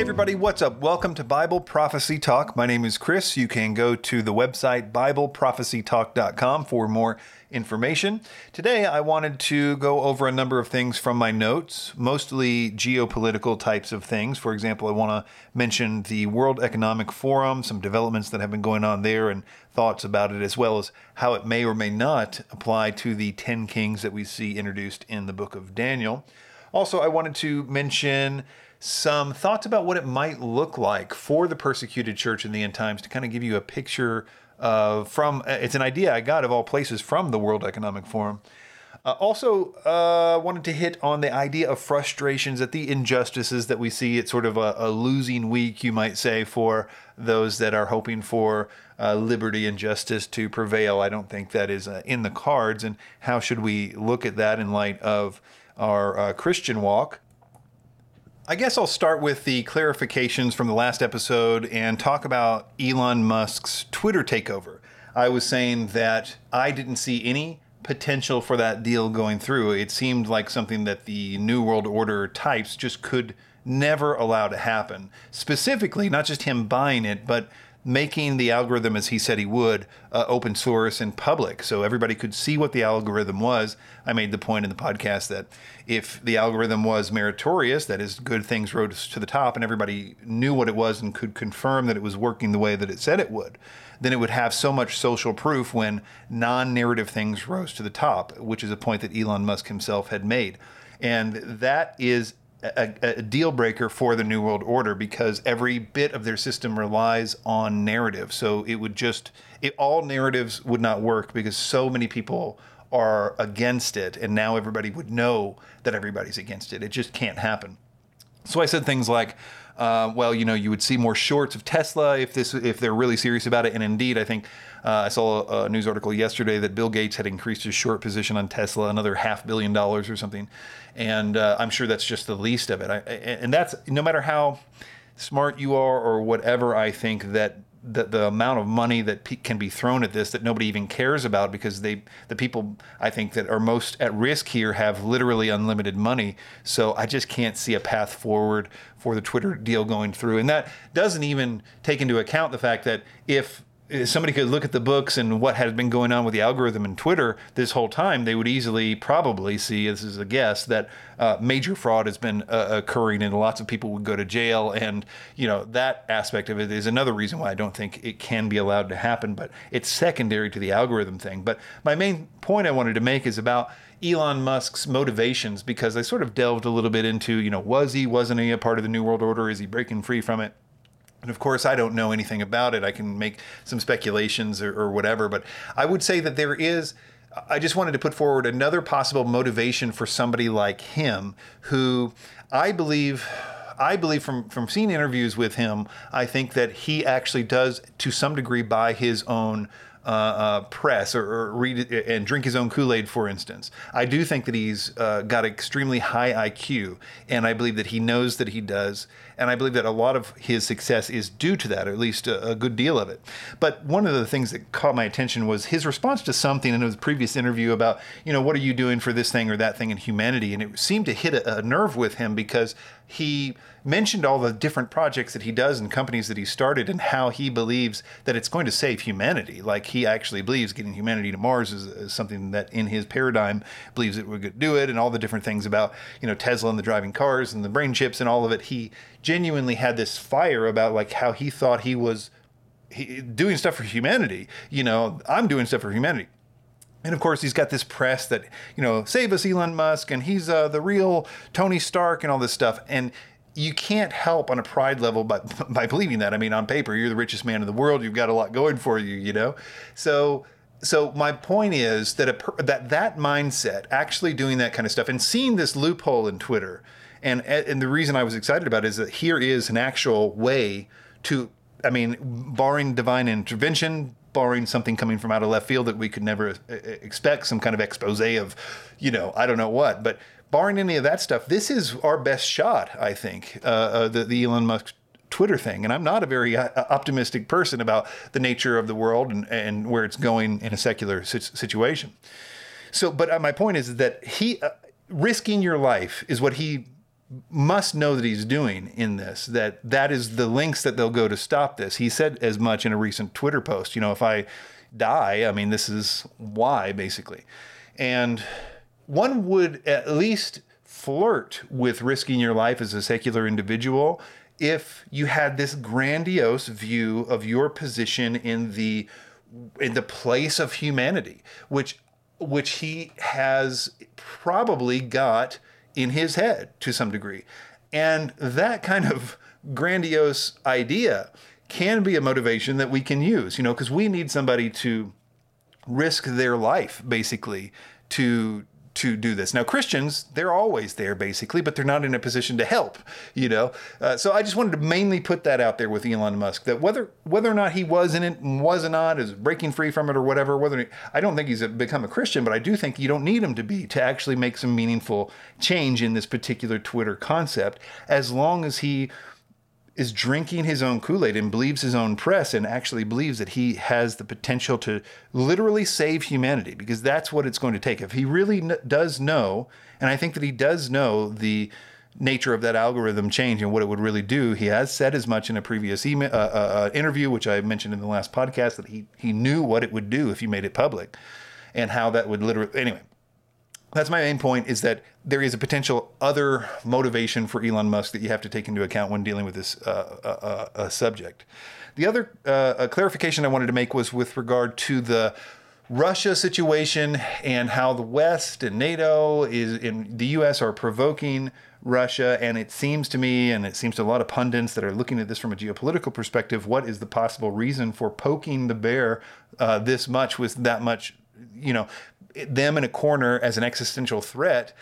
Hey, everybody, what's up? Welcome to Bible Prophecy Talk. My name is Chris. You can go to the website BibleProphecyTalk.com for more information. Today, I wanted to go over a number of things from my notes, mostly geopolitical types of things. For example, I want to mention the World Economic Forum, some developments that have been going on there, and thoughts about it, as well as how it may or may not apply to the 10 kings that we see introduced in the book of Daniel. Also, I wanted to mention some thoughts about what it might look like for the persecuted church in the end times to kind of give you a picture uh, from it's an idea I got of all places from the World Economic Forum. Uh, also, uh, wanted to hit on the idea of frustrations at the injustices that we see. It's sort of a, a losing week, you might say, for those that are hoping for uh, liberty and justice to prevail. I don't think that is uh, in the cards. And how should we look at that in light of our uh, Christian walk? I guess I'll start with the clarifications from the last episode and talk about Elon Musk's Twitter takeover. I was saying that I didn't see any potential for that deal going through. It seemed like something that the New World Order types just could never allow to happen. Specifically, not just him buying it, but making the algorithm as he said he would uh, open source and public. So everybody could see what the algorithm was. I made the point in the podcast that if the algorithm was meritorious that is good things rose to the top and everybody knew what it was and could confirm that it was working the way that it said it would then it would have so much social proof when non-narrative things rose to the top which is a point that elon musk himself had made. And that is a, a, deal breaker for the New World Order because every bit of their system relies on narrative. So it would just, it, all narratives would not work because so many people are against it. And now everybody would know that everybody's against it. It just can't happen. So I said things like, uh, well, you know, you would see more shorts of Tesla if this if they're really serious about it. And indeed, I think uh, I saw a news article yesterday that Bill Gates had increased his short position on Tesla another half billion dollars or something. And uh, I'm sure that's just the least of it. I, and that's no matter how smart you are or whatever. I think that the, the amount of money that pe- can be thrown at this that nobody even cares about because they the people I think that are most at risk here have literally unlimited money. So I just can't see a path forward for the Twitter deal going through, and that doesn't even take into account the fact that if somebody could look at the books and what had been going on with the algorithm and Twitter this whole time, they would easily probably see, this is a guess, that uh, major fraud has been uh, occurring and lots of people would go to jail. And, you know, that aspect of it is another reason why I don't think it can be allowed to happen, but it's secondary to the algorithm thing. But my main point I wanted to make is about Elon Musk's motivations because I sort of delved a little bit into, you know, was he, wasn't he a part of the New World Order? Is he breaking free from it? And of course, I don't know anything about it. I can make some speculations or, or, whatever, but I would say that there is. I just wanted to put forward another possible motivation for somebody like him, who I believe. I believe from from seeing interviews with him, I think that he actually does, to some degree, by his own uh, uh, press or, or, read and drink his own Kool Aid, for instance. I do think that he's uh, got extremely high IQ, and I believe that he knows that he does. And I believe that a lot of his success is due to that, or at least a, a good deal of it. But one of the things that caught my attention was his response to something in his previous interview about, you know, what are you doing for this thing or that thing in humanity? And it seemed to hit a, a nerve with him because he mentioned all the different projects that he does and companies that he started and how he believes that it's going to save humanity. Like he actually believes getting humanity to Mars is, is something that in his paradigm believes that going to do it and all the different things about, you know, Tesla and the driving cars and the brain chips and all of it. He genuinely had this fire about like how he thought he was he, doing stuff for humanity. You know, I'm doing stuff for humanity. And of course, he's got this press that, you know, save us, Elon Musk, and he's uh, the real Tony Stark and all this stuff. And you can't help on a pride level by, by believing that. I mean, on paper, you're the richest man in the world. You've got a lot going for you, you know? So, so my point is that a, that that mindset, actually doing that kind of stuff, and seeing this loophole in Twitter, and and the reason I was excited about it is that here is an actual way to, I mean, barring divine intervention, barring something coming from out of left field that we could never uh, expect, some kind of expose of, you know, I don't know what, but barring any of that stuff, this is our best shot, I think, uh, uh, the, the Elon Musk Twitter thing. And I'm not a very uh, optimistic person about the nature of the world and, and where it's going in a secular situation. So, but uh, my point is that he, uh, risking your life is what he must know that he's doing in this that that is the links that they'll go to stop this. He said as much in a recent twitter post you know if i die i mean this is why basically. And one would at least flirt with risking your life as a secular individual if you had this grandiose view of your position in the in the place of humanity which which he has probably got in his head to some degree. And that kind of grandiose idea can be a motivation that we can use, you know, because we need somebody to risk their life basically to to do this. Now, Christians, they're always there basically, but they're not in a position to help, you know. Uh, so I just wanted to mainly put that out there with Elon Musk that whether whether or not he was in it and was not, is breaking free from it or whatever. Whether I don't think he's become a Christian, but I do think you don't need him to be to actually make some meaningful change in this particular Twitter concept, as long as he is drinking his own Kool Aid and believes his own press and actually believes that he has the potential to literally save humanity because that's what it's going to take. If he really n- does know, and I think that he does know the nature of that algorithm change and what it would really do, he has said as much in a previous email, uh, uh, uh interview, which I mentioned in the last podcast, that he, he knew what it would do if you made it public and how that would literally. Anyway, that's my main point is that there is a potential other motivation for Elon Musk that you have to take into account when dealing with this uh, uh, uh, subject. The other uh, clarification I wanted to make was with regard to the Russia situation and how the West and NATO is in the U.S. are provoking Russia, and it seems to me, and it seems to a lot of pundits that are looking at this from a geopolitical perspective, what is the possible reason for poking the bear uh, this much with that much, you know, them in a corner as an existential threat,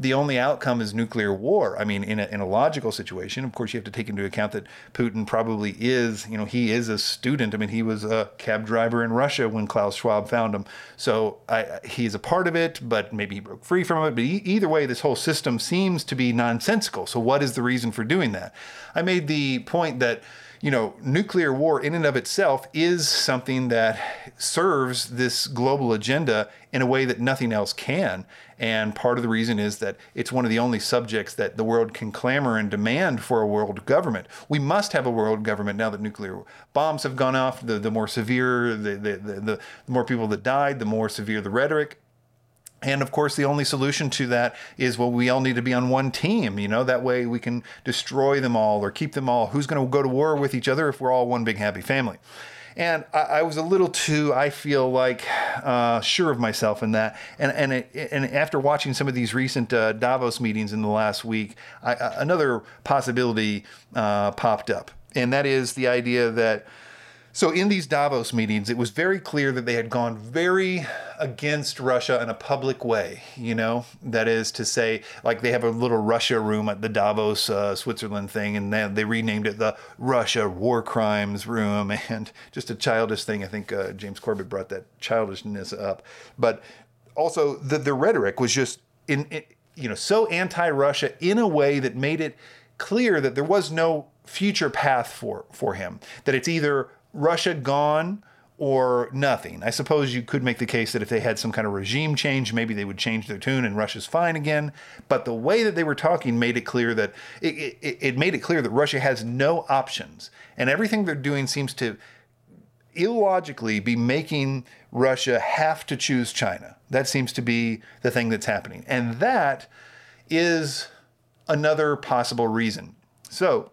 the only outcome is nuclear war. I mean, in a, in a logical situation, of course, you have to take into account that Putin probably is, you know, he is a student. I mean, he was a cab driver in Russia when Klaus Schwab found him. So I, he's a part of it, but maybe he broke free from it. But e- either way, this whole system seems to be nonsensical. So what is the reason for doing that? I made the point that you know, nuclear war in and of itself is something that serves this global agenda in a way that nothing else can. And part of the reason is that it's one of the only subjects that the world can clamor and demand for a world government. We must have a world government now that nuclear bombs have gone off. The, the more severe, the, the, the, the more people that died, the more severe the rhetoric and of course, the only solution to that is well, we all need to be on one team. You know, that way we can destroy them all or keep them all. Who's going to go to war with each other if we're all one big happy family? And I, I was a little too, I feel like, uh, sure of myself in that. And and it, and after watching some of these recent uh, Davos meetings in the last week, I, another possibility uh, popped up, and that is the idea that so in these Davos meetings, it was very clear that they had gone very against Russia in a public way. You know, that is to say, like they have a little Russia room at the Davos, uh, Switzerland thing, and they, they renamed it the Russia War Crimes Room, and just a childish thing. I think uh, James Corbett brought that childishness up, but also the the rhetoric was just in, in you know so anti-Russia in a way that made it clear that there was no future path for for him. That it's either Russia gone or nothing. I suppose you could make the case that if they had some kind of regime change, maybe they would change their tune and Russia's fine again. But the way that they were talking made it clear that it, it, it made it clear that Russia has no options, and everything they're doing seems to illogically be making Russia have to choose China. That seems to be the thing that's happening, and that is another possible reason. So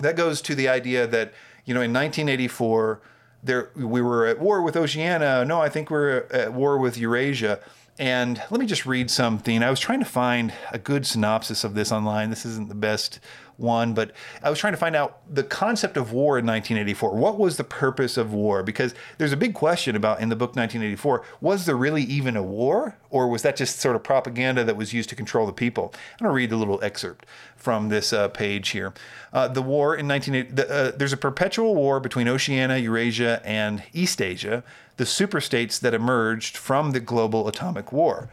that goes to the idea that you know, in 1984, there we were at war with Oceania. No, I think we we're at war with Eurasia. And let me just read something. I was trying to find a good synopsis of this online. This isn't the best one, but I was trying to find out the concept of war in 1984. What was the purpose of war? Because there's a big question about in the book 1984 was there really even a war? Or was that just sort of propaganda that was used to control the people? I'm going to read a little excerpt from this uh, page here. Uh, the war in 1980, the, uh, there's a perpetual war between Oceania, Eurasia, and East Asia, the superstates that emerged from the global atomic war.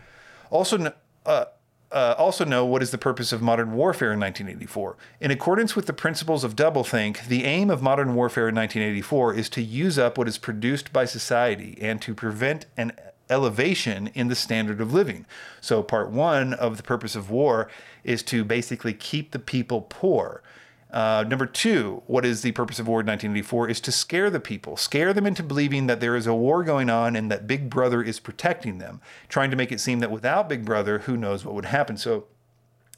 Also, uh, uh, also know what is the purpose of modern warfare in 1984. In accordance with the principles of doublethink, the aim of modern warfare in 1984 is to use up what is produced by society and to prevent an elevation in the standard of living. So, part one of the purpose of war is to basically keep the people poor. Uh, number two, what is the purpose of war in 1984 is to scare the people, scare them into believing that there is a war going on and that Big Brother is protecting them, trying to make it seem that without Big Brother, who knows what would happen. So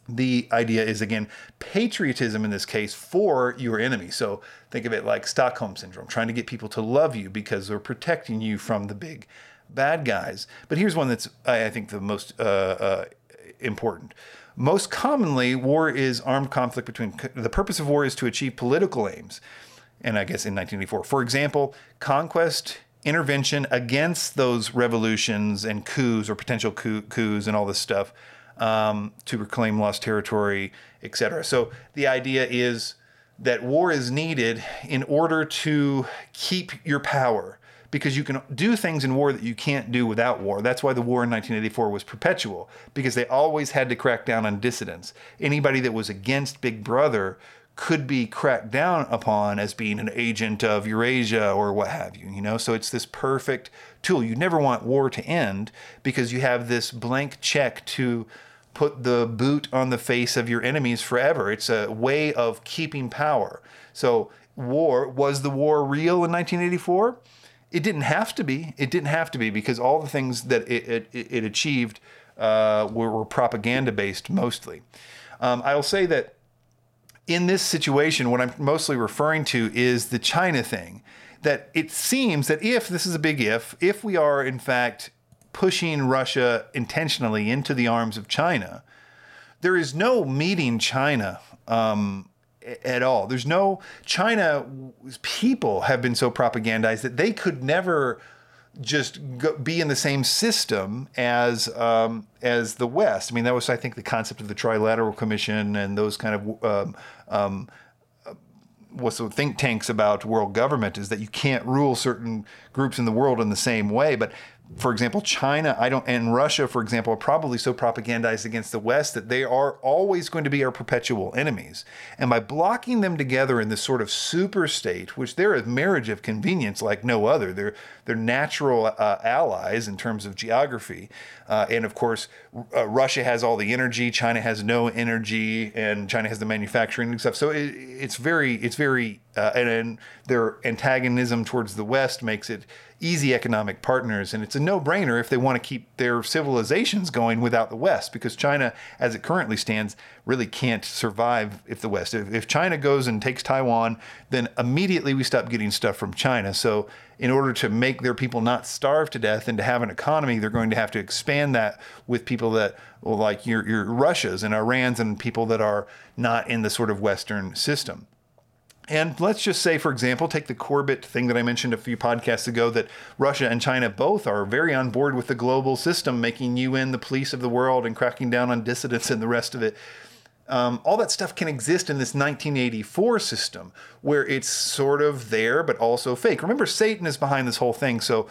the idea is again patriotism in this case for your enemy. So think of it like Stockholm syndrome, trying to get people to love you because they're protecting you from the big bad guys. But here's one that's I think the most uh, uh, important. Most commonly, war is armed conflict between the purpose of war is to achieve political aims. And I guess in 1984, for example, conquest intervention against those revolutions and coups or potential coups and all this stuff um, to reclaim lost territory, etc. So the idea is that war is needed in order to keep your power because you can do things in war that you can't do without war. That's why the war in 1984 was perpetual because they always had to crack down on dissidents. Anybody that was against Big Brother could be cracked down upon as being an agent of Eurasia or what have you, you know? So it's this perfect tool. You never want war to end because you have this blank check to put the boot on the face of your enemies forever. It's a way of keeping power. So, war was the war real in 1984? It didn't have to be. It didn't have to be because all the things that it, it, it achieved uh, were, were propaganda based mostly. Um, I'll say that in this situation, what I'm mostly referring to is the China thing. That it seems that if, this is a big if, if we are in fact pushing Russia intentionally into the arms of China. There is no meeting China um, at all. There's no China people have been so propagandized that they could never just go, be in the same system as um, as the West. I mean, that was I think the concept of the Trilateral Commission and those kind of um, um, what's the think tanks about world government is that you can't rule certain groups in the world in the same way. But for example, China, I don't, and Russia, for example, are probably so propagandized against the West that they are always going to be our perpetual enemies. And by blocking them together in this sort of super state, which they're a marriage of convenience like no other, they're they're natural uh, allies in terms of geography. Uh, and of course, uh, Russia has all the energy, China has no energy, and China has the manufacturing and stuff. So it, it's very, it's very, uh, and, and their antagonism towards the West makes it easy economic partners. And it's a no brainer if they want to keep their civilizations going without the West, because China, as it currently stands, really can't survive if the West. If, if China goes and takes Taiwan, then immediately we stop getting stuff from China. So, in order to make their people not starve to death and to have an economy, they're going to have to expand that with people that, well, like your, your Russias and Irans and people that are not in the sort of Western system. And let's just say, for example, take the Corbett thing that I mentioned a few podcasts ago that Russia and China both are very on board with the global system, making UN the police of the world and cracking down on dissidents and the rest of it. Um, all that stuff can exist in this 1984 system where it's sort of there but also fake. Remember, Satan is behind this whole thing, so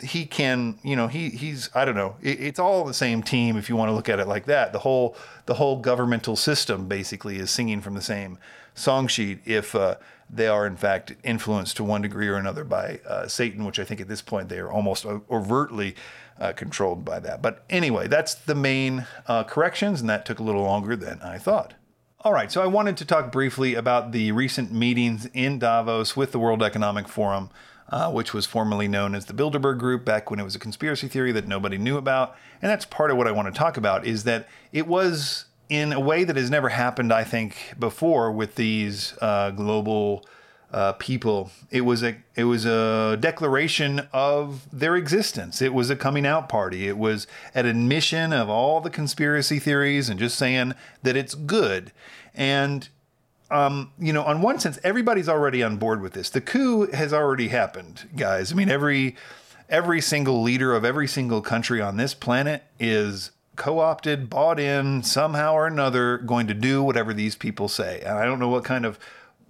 he can, you know, he he's I don't know. It, it's all the same team if you want to look at it like that. The whole the whole governmental system basically is singing from the same song sheet if uh, they are in fact influenced to one degree or another by uh, Satan, which I think at this point they are almost overtly uh, controlled by that. But anyway, that's the main uh, corrections, and that took a little longer than I thought. All right, so I wanted to talk briefly about the recent meetings in Davos with the World Economic Forum. Uh, which was formerly known as the Bilderberg Group back when it was a conspiracy theory that nobody knew about. And that's part of what I want to talk about is that it was in a way that has never happened, I think, before with these uh, global uh, people. It was a it was a declaration of their existence. It was a coming out party. It was an admission of all the conspiracy theories and just saying that it's good. And um, you know, on one sense, everybody's already on board with this. The coup has already happened, guys. I mean, every every single leader of every single country on this planet is co opted, bought in, somehow or another, going to do whatever these people say. And I don't know what kind of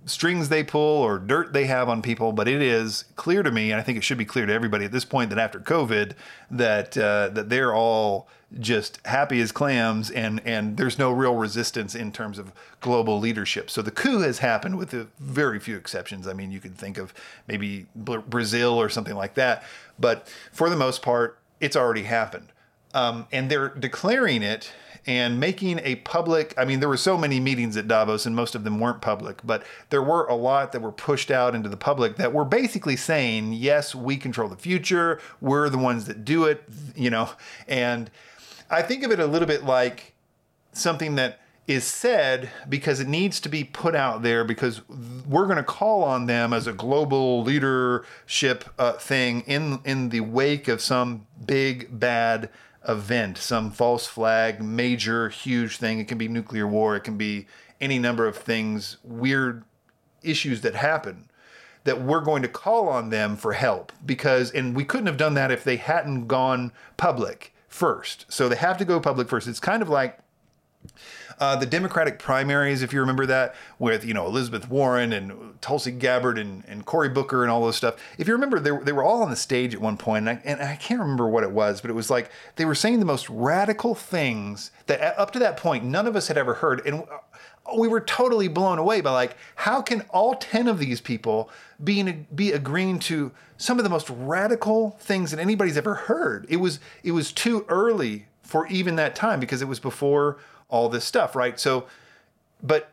strings they pull or dirt they have on people, but it is clear to me, and I think it should be clear to everybody at this point that after COVID, that uh, that they're all just happy as clams, and and there's no real resistance in terms of global leadership. So the coup has happened with very few exceptions. I mean, you could think of maybe Brazil or something like that, but for the most part, it's already happened. Um, and they're declaring it and making a public i mean there were so many meetings at davos and most of them weren't public but there were a lot that were pushed out into the public that were basically saying yes we control the future. We're the ones that do it you know? And i think of it a little bit like something that is said because it needs to be put out there because we're going to call on them as a global leadership uh, thing in in the wake of some big bad event, some false flag, major, huge thing. It can be nuclear war, it can be any number of things, weird issues that happen. That we're going to call on them for help because, and we couldn't have done that if they hadn't gone public first. So they have to go public first. It's kind of like uh, the Democratic primaries, if you remember that, with you know Elizabeth Warren and Tulsi Gabbard and, and Cory Booker and all those stuff. If you remember, they, they were all on the stage at one point, and I, and I can't remember what it was, but it was like they were saying the most radical things that up to that point none of us had ever heard, and uh, we were totally blown away by like how can all 10 of these people be be agreeing to some of the most radical things that anybody's ever heard it was it was too early for even that time because it was before all this stuff, right? So, but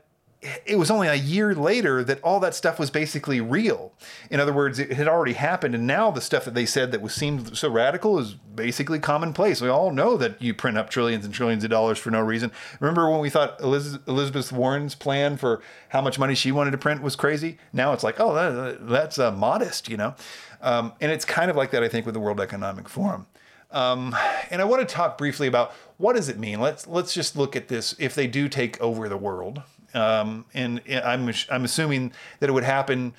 it was only a year later that all that stuff was basically real. In other words, it had already happened, and now the stuff that they said that was seemed so radical is basically commonplace. We all know that you print up trillions and trillions of dollars for no reason. Remember when we thought Elizabeth Warren's plan for how much money she wanted to print was crazy? Now it's like, oh, that, that's uh, modest, you know. Um, and it's kind of like that, I think, with the World Economic Forum. Um, and I want to talk briefly about what does it mean. Let's let's just look at this. If they do take over the world, um, and I'm I'm assuming that it would happen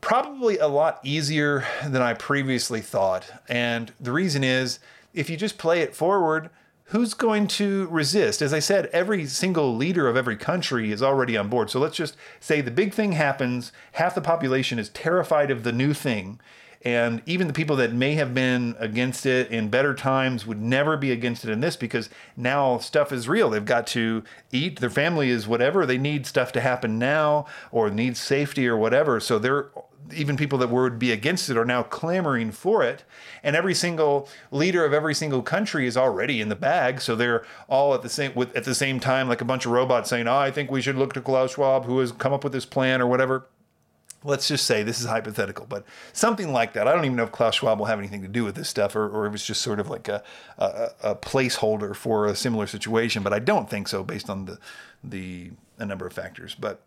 probably a lot easier than I previously thought. And the reason is, if you just play it forward, who's going to resist? As I said, every single leader of every country is already on board. So let's just say the big thing happens, half the population is terrified of the new thing, and even the people that may have been against it in better times would never be against it in this because now stuff is real. They've got to eat. Their family is whatever. They need stuff to happen now or need safety or whatever. So they're even people that would be against it are now clamoring for it. And every single leader of every single country is already in the bag. So they're all at the same with at the same time, like a bunch of robots saying, "Oh, I think we should look to Klaus Schwab, who has come up with this plan or whatever." Let's just say this is hypothetical, but something like that. I don't even know if Klaus Schwab will have anything to do with this stuff, or, or it was just sort of like a, a, a placeholder for a similar situation. But I don't think so, based on the the a number of factors. But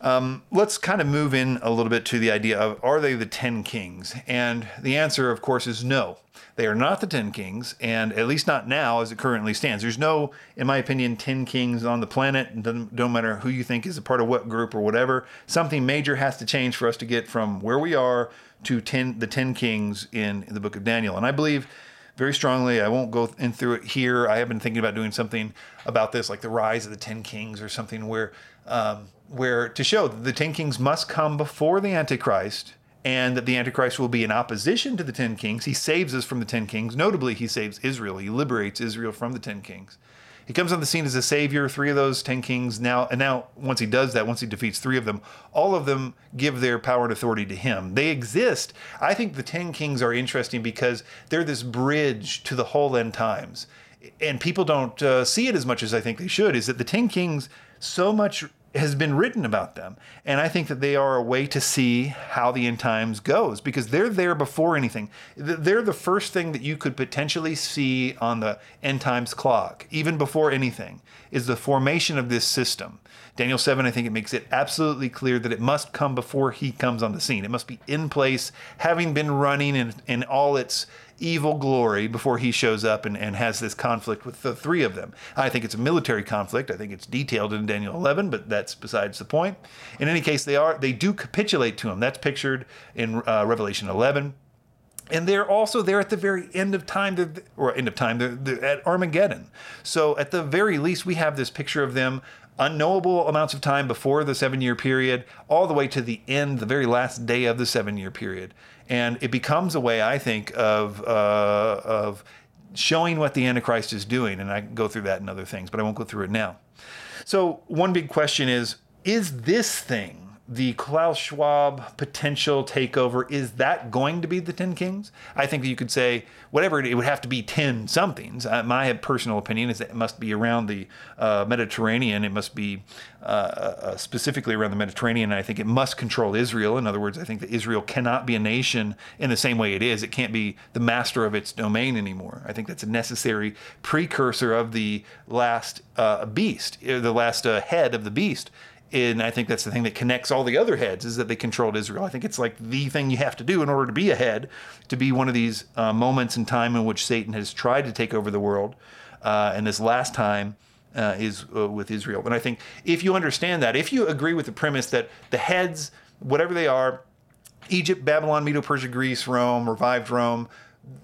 um, let's kind of move in a little bit to the idea of are they the 10 kings? And the answer, of course, is no. They are not the 10 kings, and at least not now as it currently stands. There's no, in my opinion, 10 kings on the planet. Doesn't, don't matter who you think is a part of what group or whatever. Something major has to change for us to get from where we are to 10, the 10 kings in, the book of Daniel. And I believe very strongly. I won't go in through it here. I have been thinking about doing something about this, like the rise of the Ten Kings or something, where um, where to show that the ten kings must come before the Antichrist and that the Antichrist will be in opposition to the ten kings. He saves us from the ten kings. Notably, he saves Israel. He liberates Israel from the ten kings. He comes on the scene as a savior. Three of those ten kings now, and now once he does that, once he defeats three of them, all of them give their power and authority to him. They exist. I think the ten kings are interesting because they're this bridge to the whole end times, and people don't uh, see it as much as I think they should. Is that the ten kings so much has been written about them. And I think that they are a way to see how the end times goes because they're there before anything. They're the first thing that you could potentially see on the end times clock, even before anything, is the formation of this system. Daniel 7, I think it makes it absolutely clear that it must come before he comes on the scene. It must be in place, having been running in, in all its evil glory before he shows up and, and has this conflict with the three of them. I think it's a military conflict. I think it's detailed in Daniel 11, but that's besides the point. In any case, they are they do capitulate to him. That's pictured in uh, Revelation 11 and they're also there at the very end of time, or end of time, they're, they're, at Armageddon. So at the very least, we have this picture of them unknowable amounts of time before the seven year period, all the way to the end, the very last day of the seven year period and it becomes a way, I think, of uh, of showing what the Antichrist is doing. And I go through that and other things, but I won't go through it now. So one big question is: Is this thing the Klaus Schwab potential takeover, is that going to be the 10 kings? I think you could say, whatever, it would have to be 10 somethings. Uh, my personal opinion is that it must be around the uh, Mediterranean. It must be uh, uh, specifically around the Mediterranean. I think it must control Israel. In other words, I think that Israel cannot be a nation in the same way it is. It can't be the master of its domain anymore. I think that's a necessary precursor of the last uh, beast, uh, the last head of the beast and I think that's the thing that connects all the other heads is that they controlled Israel. I think it's like the thing you have to do in order to be a head, to be one of these uh, moments in time in which Satan has tried to take over the world, uh, and this last time uh, is uh, with Israel. And I think if you understand that, if you agree with the premise that the heads, whatever they are, Egypt, Babylon, Medo-Persia, Greece, Rome, revived Rome,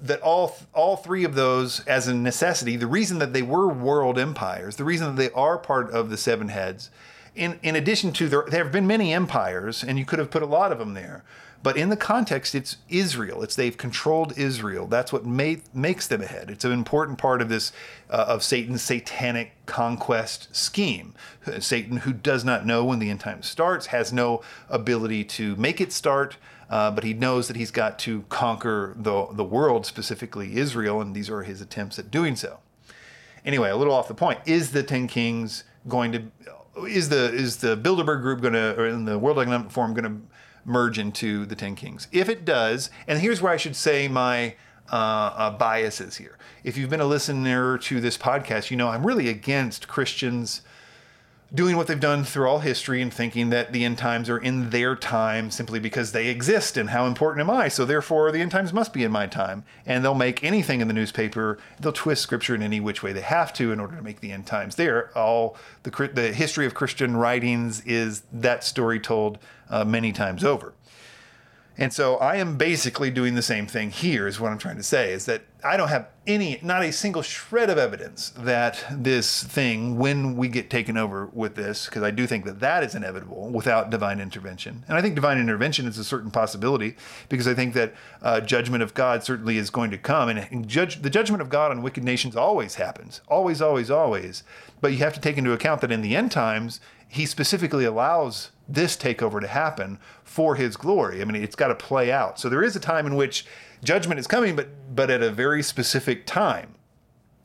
that all all three of those as a necessity, the reason that they were world empires, the reason that they are part of the seven heads in, in addition to there, there have been many empires, and you could have put a lot of them there. But in the context, it's Israel. It's they've controlled Israel. That's what made, makes them ahead. It's an important part of this uh, of Satan's satanic conquest scheme. Satan, who does not know when the end time starts, has no ability to make it start. Uh, but he knows that he's got to conquer the the world, specifically Israel, and these are his attempts at doing so. Anyway, a little off the point. Is the Ten Kings going to is the is the Bilderberg group going to or in the World Economic Forum going to merge into the Ten Kings? If it does, and here's where I should say my uh, uh, biases here. If you've been a listener to this podcast, you know I'm really against Christians doing what they've done through all history and thinking that the end times are in their time simply because they exist and how important am I? So therefore, the end times must be in my time. And they'll make anything in the newspaper, they'll twist scripture in any which way they have to in order to make the end times there. All the, the history of Christian writings is that story told uh, many times over. And so I am basically doing the same thing here, is what I'm trying to say, is that I don't have any, not a single shred of evidence that this thing, when we get taken over with this, because I do think that that is inevitable without divine intervention. And I think divine intervention is a certain possibility, because I think that uh, judgment of God certainly is going to come. And judge, the judgment of God on wicked nations always happens, always, always, always. But you have to take into account that in the end times, he specifically allows this takeover to happen for his glory. I mean, it's got to play out. So there is a time in which judgment is coming, but but at a very specific time.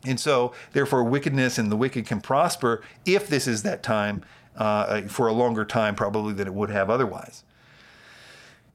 And so, therefore, wickedness and the wicked can prosper if this is that time uh, for a longer time, probably than it would have otherwise.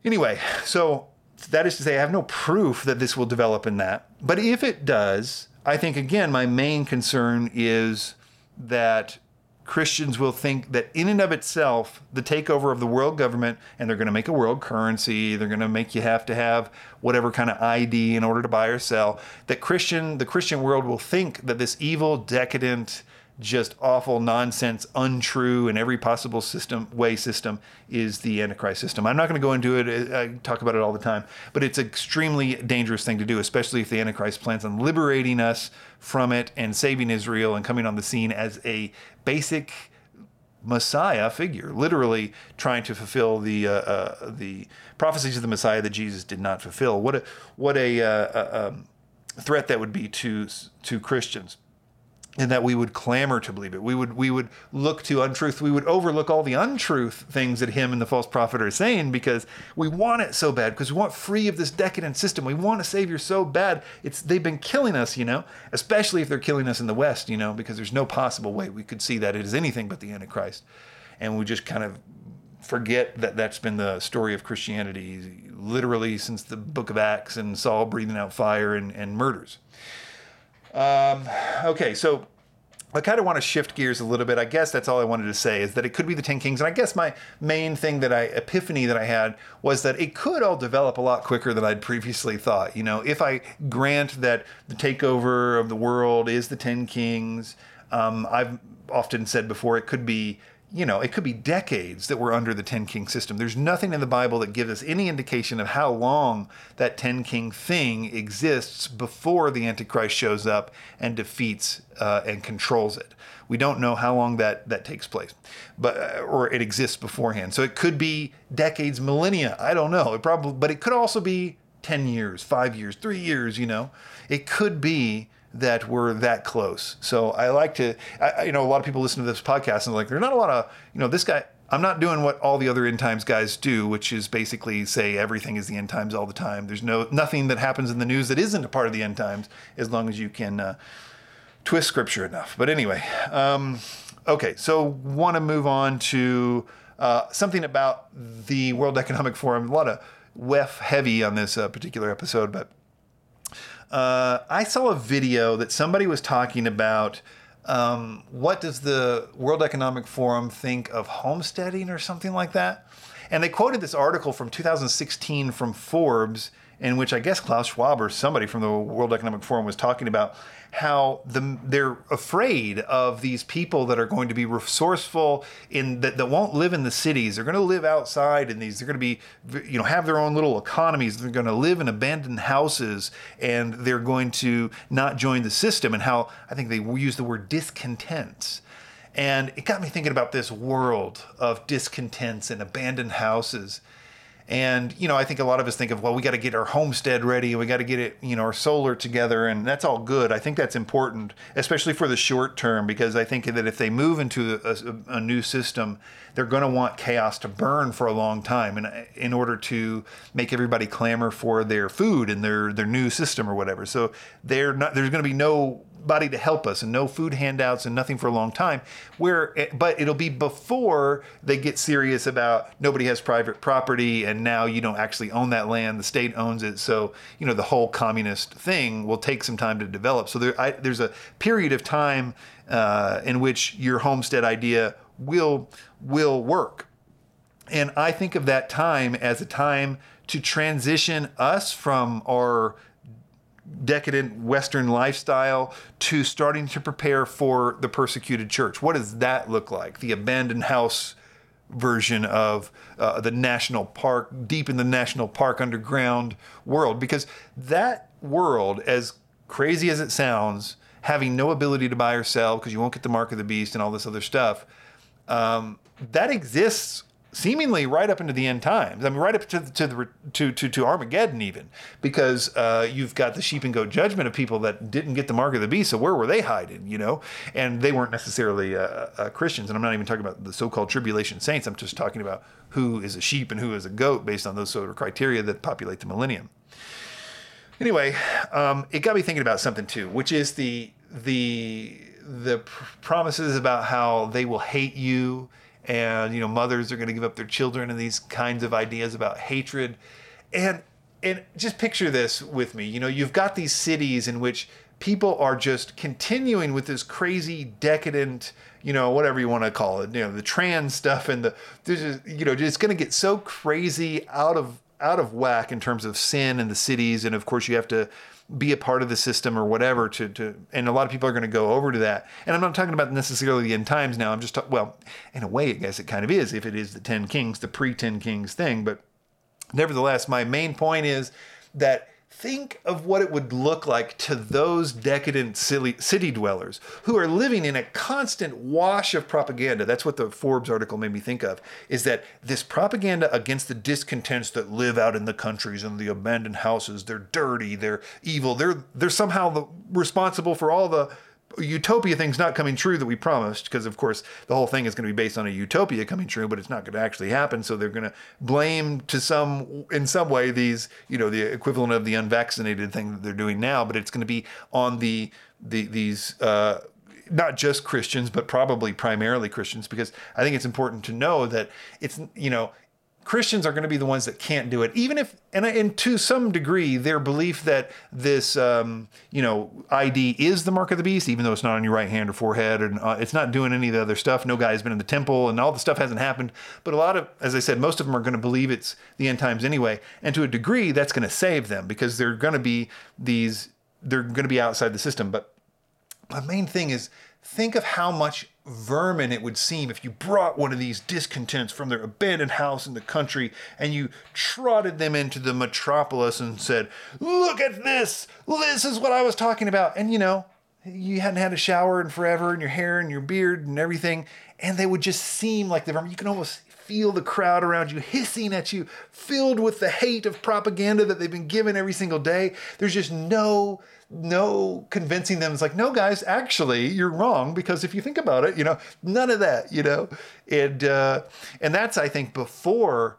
Anyway, so that is to say, I have no proof that this will develop in that. But if it does, I think, again, my main concern is that Christians will think that in and of itself, the takeover of the world government, and they're going to make a world currency, they're going to make you have to have whatever kind of ID in order to buy or sell. That Christian, the Christian world will think that this evil, decadent, just awful nonsense, untrue in every possible system way system is the Antichrist system. I'm not going to go into it. I talk about it all the time, but it's an extremely dangerous thing to do, especially if the Antichrist plans on liberating us from it and saving Israel and coming on the scene as a basic Messiah figure, literally trying to fulfill the uh, uh, the prophecies of the Messiah that Jesus did not fulfill. What a what a, uh, um, threat that would be to to Christians and that we would clamor to believe it. We would we would look to untruth. We would overlook all the untruth things that him and the false prophet are saying because we want it so bad because we want free of this decadent system. We want a savior so bad. It's they've been killing us, you know, especially if they're killing us in the West, you know, because there's no possible way we could see that it is anything but the Antichrist, and we just kind of forget that that's been the story of Christianity literally since the Book of Acts and Saul breathing out fire and, and murders. Um, okay, so I kind of want to shift gears a little bit. I guess that's all I wanted to say is that it could be the Ten Kings. And I guess my main thing that I, epiphany that I had was that it could all develop a lot quicker than I'd previously thought. You know, if I grant that the takeover of the world is the Ten Kings, um, I've often said before it could be you know, it could be decades that we're under the 10 king system. There's nothing in the Bible that gives us any indication of how long that 10 king thing exists before the Antichrist shows up and defeats uh, and controls it. We don't know how long that, that takes place, but uh, or it exists beforehand. So it could be decades, millennia. I don't know. It probably, but it could also be 10 years, five years, three years. You know, it could be that we're that close. So I like to, I, you know, a lot of people listen to this podcast and like, there's not a lot of, you know, this guy, I'm not doing what all the other end times guys do, which is basically say everything is the end times all the time. There's no nothing that happens in the news that isn't a part of the end times, as long as you can uh, twist scripture enough. But anyway, um, okay, so want to move on to uh, something about the World Economic Forum. A lot of WEF heavy on this uh, particular episode, but uh, I saw a video that somebody was talking about. Um, what does the World Economic Forum think of homesteading or something like that? And they quoted this article from 2016 from Forbes, in which I guess Klaus Schwab or somebody from the World Economic Forum was talking about how the, they're afraid of these people that are going to be resourceful in that, that won't live in the cities. They're going to live outside in these. They're going to be, you know, have their own little economies. They're going to live in abandoned houses, and they're going to not join the system. And how I think they use the word discontent. And it got me thinking about this world of discontents and abandoned houses. And, you know, I think a lot of us think of, well, we got to get our homestead ready we got to get it, you know, our solar together. And that's all good. I think that's important, especially for the short term, because I think that if they move into a, a new system, they're going to want chaos to burn for a long time and in order to make everybody clamor for their food and their, their new system or whatever. So they're not, there's going to be no body to help us and no food handouts and nothing for a long time where but it'll be before they get serious about nobody has private property and now you don't actually own that land the state owns it so you know the whole communist thing will take some time to develop. So there, I, there's a period of time uh, in which your homestead idea will will work. And i think of that time as a time to transition us from our decadent Western lifestyle to starting to prepare for the persecuted church. What does that look like? The abandoned house version of uh, the national park, deep in the national park underground world, because that world, as crazy as it sounds, having no ability to buy or sell because you won't get the mark of the beast and all this other stuff, um, that exists seemingly right up into the end times. I mean, right up to the, to the to to, to Armageddon even, because uh, you've got the sheep and goat judgment of people that didn't get the mark of the beast. So where were they hiding? You know, and they weren't necessarily uh, uh, Christians. And I'm not even talking about the so-called tribulation saints. I'm just talking about who is a sheep and who is a goat based on those sort of criteria that populate the millennium. Anyway, um, it got me thinking about something too, which is the the the promises about how they will hate you and you know mothers are going to give up their children and these kinds of ideas about hatred. And and just picture this with me you know you've got these cities in which people are just continuing with this crazy decadent you know whatever you want to call it you know the trans stuff and the there's just, you know it's going to get so crazy out of out of whack in terms of sin in the cities. And of course you have to be a part of the system or whatever to, to and a lot of people are going to go over to that. And i'm not talking about necessarily the end times now i'm just well in a way i guess it kind of is if it is the 10 kings the pre 10 kings thing but nevertheless my main point is that Think of what it would look like to those decadent city dwellers who are living in a constant wash of propaganda. That's what the Forbes article made me think of, is that this propaganda against the discontents that live out in the countries and the abandoned houses, they're dirty, they're evil, they're they're somehow the, responsible for all the utopia thing's not coming true that we promised because of course the whole thing is going to be based on a utopia coming true but it's not going to actually happen so they're going to blame to some in some way these you know the equivalent of the unvaccinated thing that they're doing now but it's going to be on the the these uh, not just Christians, but probably primarily Christians, because I think it's important to know that it's, you know, Christians are going to be the ones that can't do it, even if, and, and to some degree, their belief that this, um, you know, ID is the mark of the beast, even though it's not on your right hand or forehead, and uh, it's not doing any of the other stuff. No guy has been in the temple, and all the stuff hasn't happened. But a lot of, as I said, most of them are going to believe it's the end times anyway, and to a degree, that's going to save them because they're going to be these, they're going to be outside the system. But my main thing is think of how much vermin it would seem if you brought one of these discontents from their abandoned house in the country and you trotted them into the metropolis and said, Look at this! This is what I was talking about. And you know, you hadn't had a shower in forever and your hair and your beard and everything. And they would just seem like the vermin. You can almost feel the crowd around you hissing at you, filled with the hate of propaganda that they've been given every single day. There's just no no convincing them. It's like, no, guys, actually, you're wrong because if you think about it, you know, none of that, you know, and uh, and that's I think before.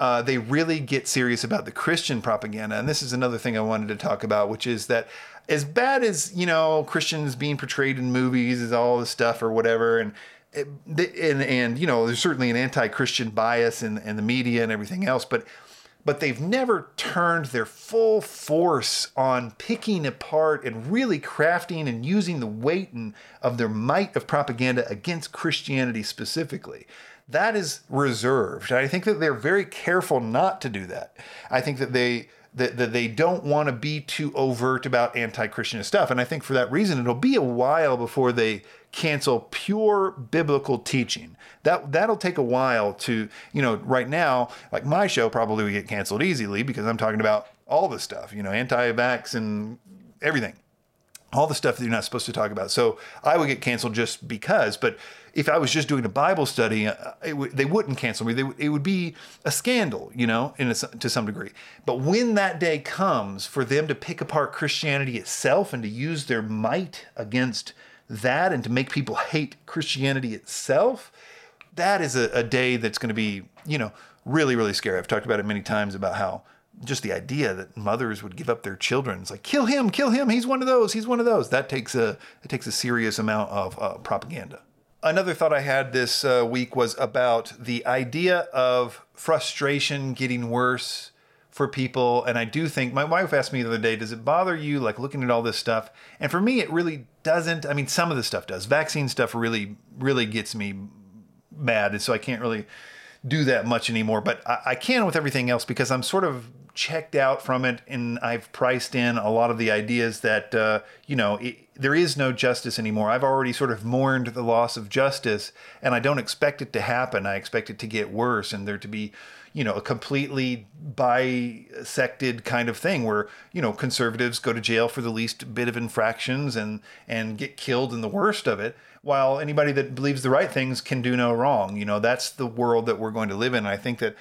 Uh, they really get serious about the Christian propaganda. And this is another thing I wanted to talk about, which is that as bad as, you know, Christians being portrayed in movies is all this stuff or whatever, and and and you know there's certainly an anti-christian bias in, in the media and everything else but but they've never turned their full force on picking apart and really crafting and using the weight and, of their might of propaganda against christianity specifically that is reserved i think that they're very careful not to do that i think that they that, that they don't want to be too overt about anti-christian stuff and i think for that reason it'll be a while before they cancel pure biblical teaching. That that'll take a while to, you know, right now, like my show probably would get canceled easily because I'm talking about all the stuff, you know, anti-vax and everything. All the stuff that you're not supposed to talk about. So I would get canceled just because, but if I was just doing a Bible study, uh, w- they wouldn't cancel me. They it would be a scandal, you know, a, to some degree. But when that day comes for them to pick apart Christianity itself and to use their might against that and to make people hate Christianity itself, that is a, a day that's going to be, you know, really, really scary. I've talked about it many times about how just the idea that mothers would give up their children. It's like, kill him, kill him. He's one of those. He's one of those. That takes a, it takes a serious amount of uh, propaganda. Another thought I had this uh, week was about the idea of frustration getting worse for people. And I do think my wife asked me the other day, does it bother you like looking at all this stuff? And for me, it really doesn't. I mean, some of the stuff does. Vaccine stuff really, really gets me mad. And so I can't really do that much anymore. But I, I can with everything else because I'm sort of checked out from it and I've priced in a lot of the ideas that, uh, you know, it, there is no justice anymore. I've already sort of mourned the loss of justice and I don't expect it to happen. I expect it to get worse and there to be you know, a completely bisected kind of thing where, you know, conservatives go to jail for the least bit of infractions and and get killed in the worst of it, while anybody that believes the right things can do no wrong. You know, that's the world that we're going to live in. And I think that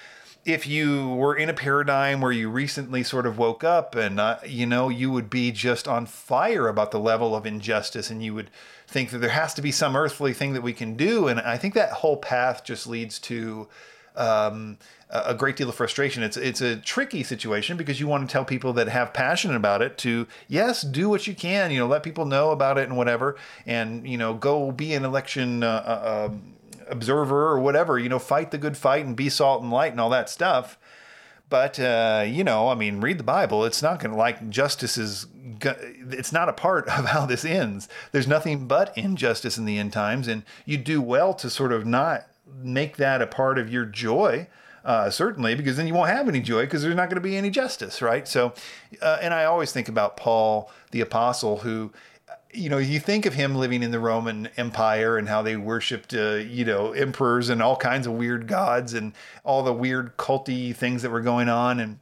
if you were in a paradigm where you recently sort of woke up and uh, you know you would be just on fire about the level of injustice and you would think that there has to be some earthly thing that we can do and i think that whole path just leads to um, a great deal of frustration. It's it's a tricky situation because you want to tell people that have passion about it to yes, do what you can. You know, let people know about it and whatever, and you know, go be an election. Uh, uh, um, observer or whatever you know fight the good fight and be salt and light and all that stuff. But uh, you know i mean read the bible. It's not going to like justice is it's not a part of how this ends. There's nothing but injustice in the end times and you do well to sort of not make that a part of your joy uh, certainly, because then you won't have any joy because there's not going to be any justice, right? So, uh, and I always think about Paul the apostle who you know, you think of him living in the Roman Empire and how they worshipped, uh, you know, emperors and all kinds of weird gods and all the weird culty things that were going on and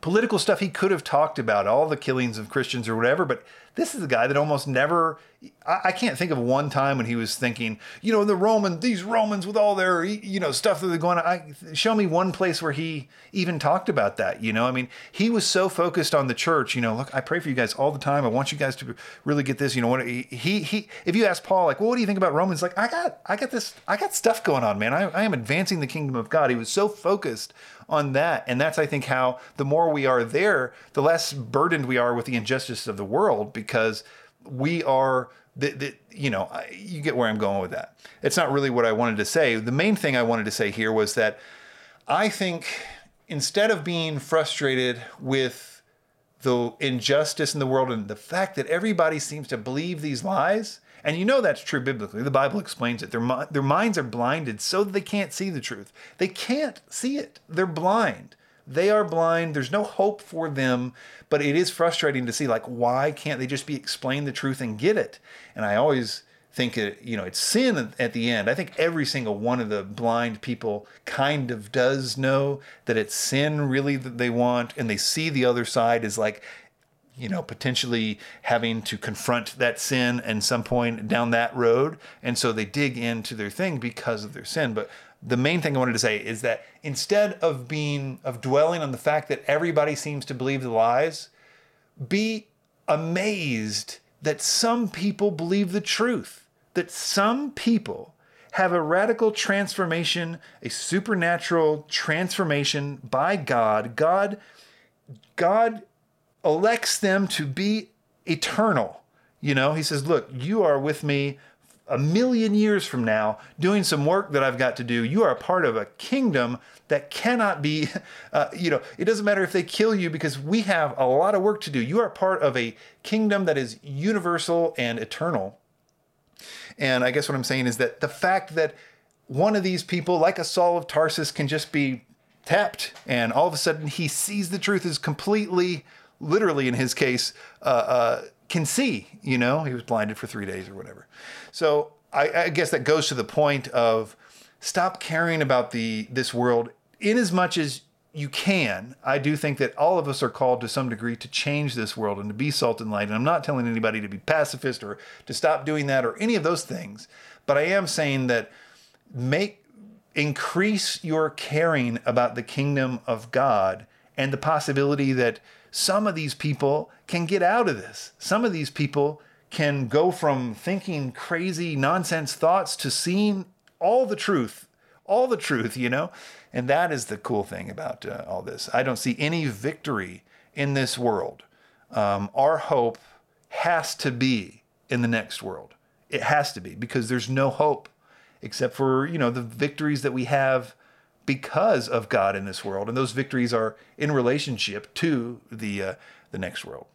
political stuff he could have talked about, all the killings of Christians or whatever. But this is a guy that almost never I, can't think of one time when he was thinking, you know, the Roman, these Romans with all their, you know, stuff that they're going on. I, show me one place where he even talked about that. You know, I mean, he was so focused on the church. You know, look, I pray for you guys all the time. I want you guys to really get this. You know, what he he. If you ask Paul, like, well, what do you think about Romans? Like, I got I got this I got stuff going on, man. I, I am advancing the kingdom of God. He was so focused on that, and that's I think how the more we are there, the less burdened we are with the injustice of the world because we are that, you know you get where i'm going with that. It's not really what i wanted to say. The main thing i wanted to say here was that i think instead of being frustrated with the injustice in the world and the fact that everybody seems to believe these lies and you know that's true biblically the bible explains it their, their minds are blinded so that they can't see the truth they can't see it they're blind they are blind. There's no hope for them, but it is frustrating to see like why can't they just be explained the truth and get it? And I always think it, you know, it's sin at the end. I think every single one of the blind people kind of does know that it's sin really that they want and they see the other side as like you know, potentially having to confront that sin and some point down that road. And so they dig into their thing because of their sin. But the main thing I wanted to say is that instead of being, of dwelling on the fact that everybody seems to believe the lies, be amazed that some people believe the truth, that some people have a radical transformation, a supernatural transformation by God. God God elects them to be eternal. You know, he says, Look, you are with me a million years from now doing some work that I've got to do. You are a part of a kingdom that cannot be, uh, you know, it doesn't matter if they kill you because we have a lot of work to do. You are part of a kingdom that is universal and eternal. And I guess what I'm saying is that the fact that one of these people, like a Saul of Tarsus, can just be tapped and all of a sudden he sees the truth is completely literally in his case uh, uh, can see you know? He was blinded for three days or whatever. So I, I, guess that goes to the point of stop caring about the this world in as much as you can. I do think that all of us are called to some degree to change this world and to be salt and light. And i'm not telling anybody to be pacifist or to stop doing that or any of those things. But i am saying that make increase your caring about the kingdom of God and the possibility that some of these people can get out of this. Some of these people can go from thinking crazy nonsense thoughts to seeing all the truth, all the truth, you know? And that is the cool thing about uh, all this. I don't see any victory in this world. Um, our hope has to be in the next world. It has to be because there's no hope except for, you know, the victories that we have because of God in this world. And those victories are in relationship to the, uh, the next world.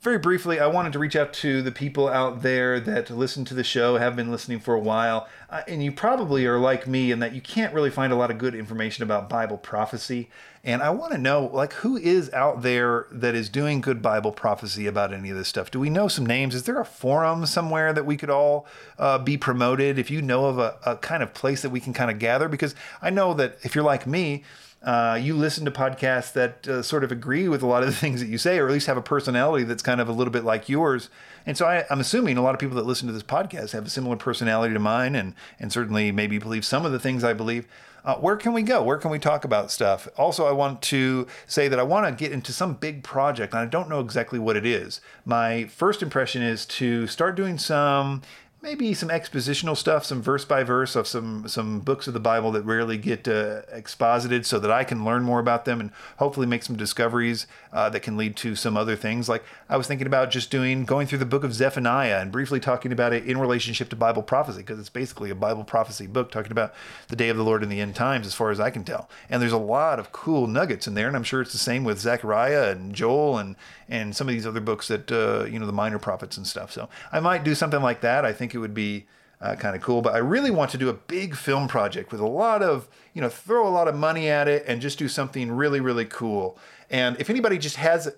Very briefly, I wanted to reach out to the people out there that listen to the show, have been listening for a while, uh, and you probably are like me in that you can't really find a lot of good information about Bible prophecy. And I want to know, like, who is out there that is doing good Bible prophecy about any of this stuff? Do we know some names? Is there a forum somewhere that we could all uh, be promoted? If you know of a, a kind of place that we can kind of gather, because I know that if you're like me, uh, you listen to podcasts that uh, sort of agree with a lot of the things that you say, or at least have a personality that's kind of a little bit like yours. And so I, am assuming a lot of people that listen to this podcast have a similar personality to mine, and and certainly maybe believe some of the things I believe uh, where can we go? Where can we talk about stuff? Also, I want to say that I want to get into some big project, and I don't know exactly what it is. My first impression is to start doing some maybe some expositional stuff, some verse by verse of some some books of the Bible that rarely get uh, exposited, so that I can learn more about them and hopefully make some discoveries uh, that can lead to some other things. Like I was thinking about just doing going through the book of Zephaniah and briefly talking about it in relationship to Bible prophecy because it's basically a Bible prophecy book talking about the day of the Lord in the end times, as far as I can tell. And there's a lot of cool nuggets in there, and I'm sure it's the same with Zechariah and Joel and and some of these other books that uh, you know the minor prophets and stuff. So I might do something like that. I think it would be uh, kind of cool. But I really want to do a big film project with a lot of you know throw a lot of money at it and just do something really really cool. And if anybody just has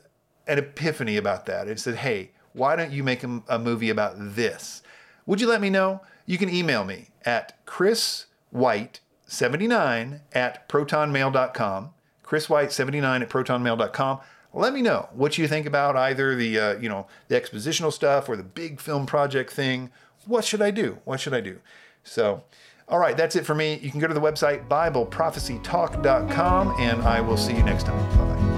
an epiphany about that and said, hey, why don't you make a, a movie about this? Would you let me know? You can email me at chriswhite79 at protonmail.com. chriswhite79 at protonmail.com let me know what you think about either the uh, you know the expositional stuff or the big film project thing. What should I do? What should I do? So, all right, that's it for me. You can go to the website BibleProphecyTalk.com, and I will see you next time. Bye bye.